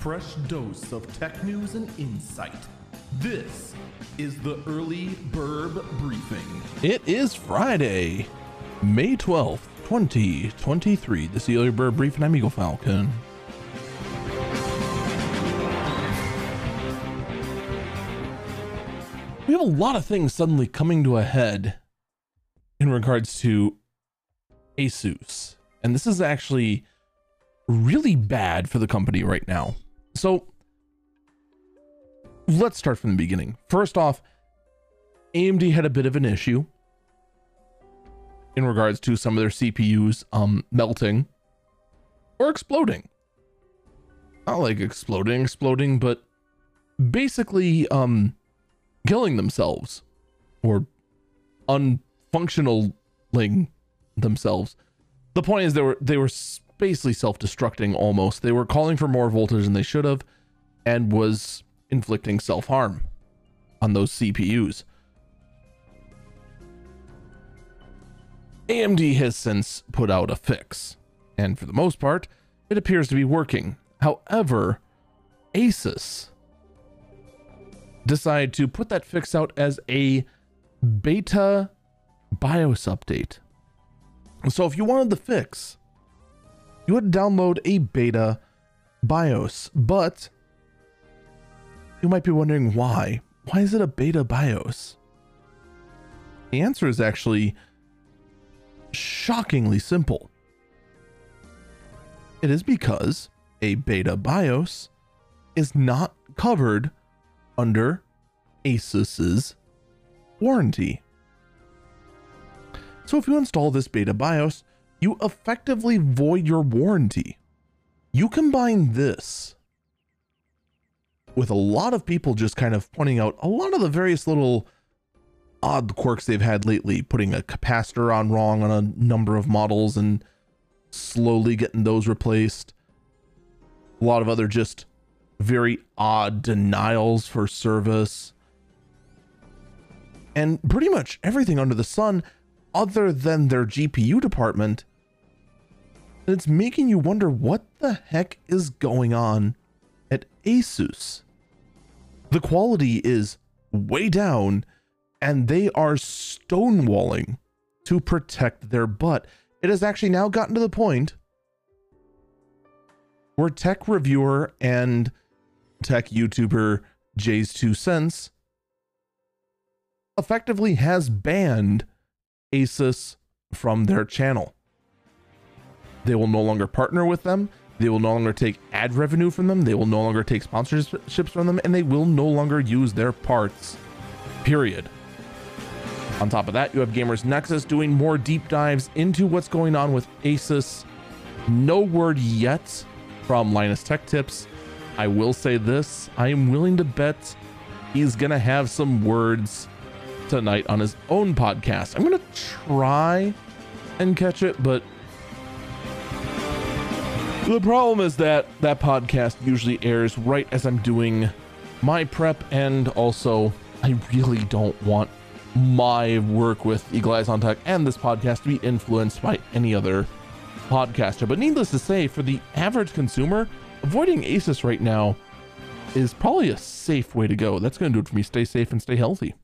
fresh dose of tech news and insight. This is the Early Birb Briefing. It is Friday, May 12th, 2023. This is the Early Bird Briefing. I'm Eagle Falcon. We have a lot of things suddenly coming to a head in regards to Asus. And this is actually really bad for the company right now. So let's start from the beginning. First off, AMD had a bit of an issue in regards to some of their CPUs um, melting or exploding. Not like exploding, exploding, but basically um, killing themselves or unfunctionaling themselves. The point is they were they were basically self-destructing almost. They were calling for more voltage than they should have and was inflicting self-harm on those CPUs. AMD has since put out a fix, and for the most part, it appears to be working. However, Asus decided to put that fix out as a beta BIOS update. So if you wanted the fix, you would download a beta BIOS, but you might be wondering why. Why is it a beta BIOS? The answer is actually shockingly simple. It is because a beta BIOS is not covered under Asus's warranty. So if you install this beta BIOS, you effectively void your warranty. You combine this with a lot of people just kind of pointing out a lot of the various little odd quirks they've had lately, putting a capacitor on wrong on a number of models and slowly getting those replaced. A lot of other just very odd denials for service. And pretty much everything under the sun other than their GPU department. And it's making you wonder what the heck is going on at Asus. The quality is way down and they are stonewalling to protect their butt. It has actually now gotten to the point where tech reviewer and tech YouTuber JayzTwoCents effectively has banned Asus from their channel. They will no longer partner with them. They will no longer take ad revenue from them. They will no longer take sponsorships from them, and they will no longer use their parts. Period. On top of that, you have Gamers Nexus doing more deep dives into what's going on with Asus. No word yet from Linus Tech Tips. I will say this I am willing to bet he's going to have some words tonight on his own podcast. I'm going to try and catch it, but the problem is that that podcast usually airs right as I'm doing my prep, and also I really don't want my work with Eagle Eyes on Tech and this podcast to be influenced by any other podcaster. But needless to say, for the average consumer, avoiding Asus right now is probably a safe way to go. That's going to do it for me. Stay safe and stay healthy.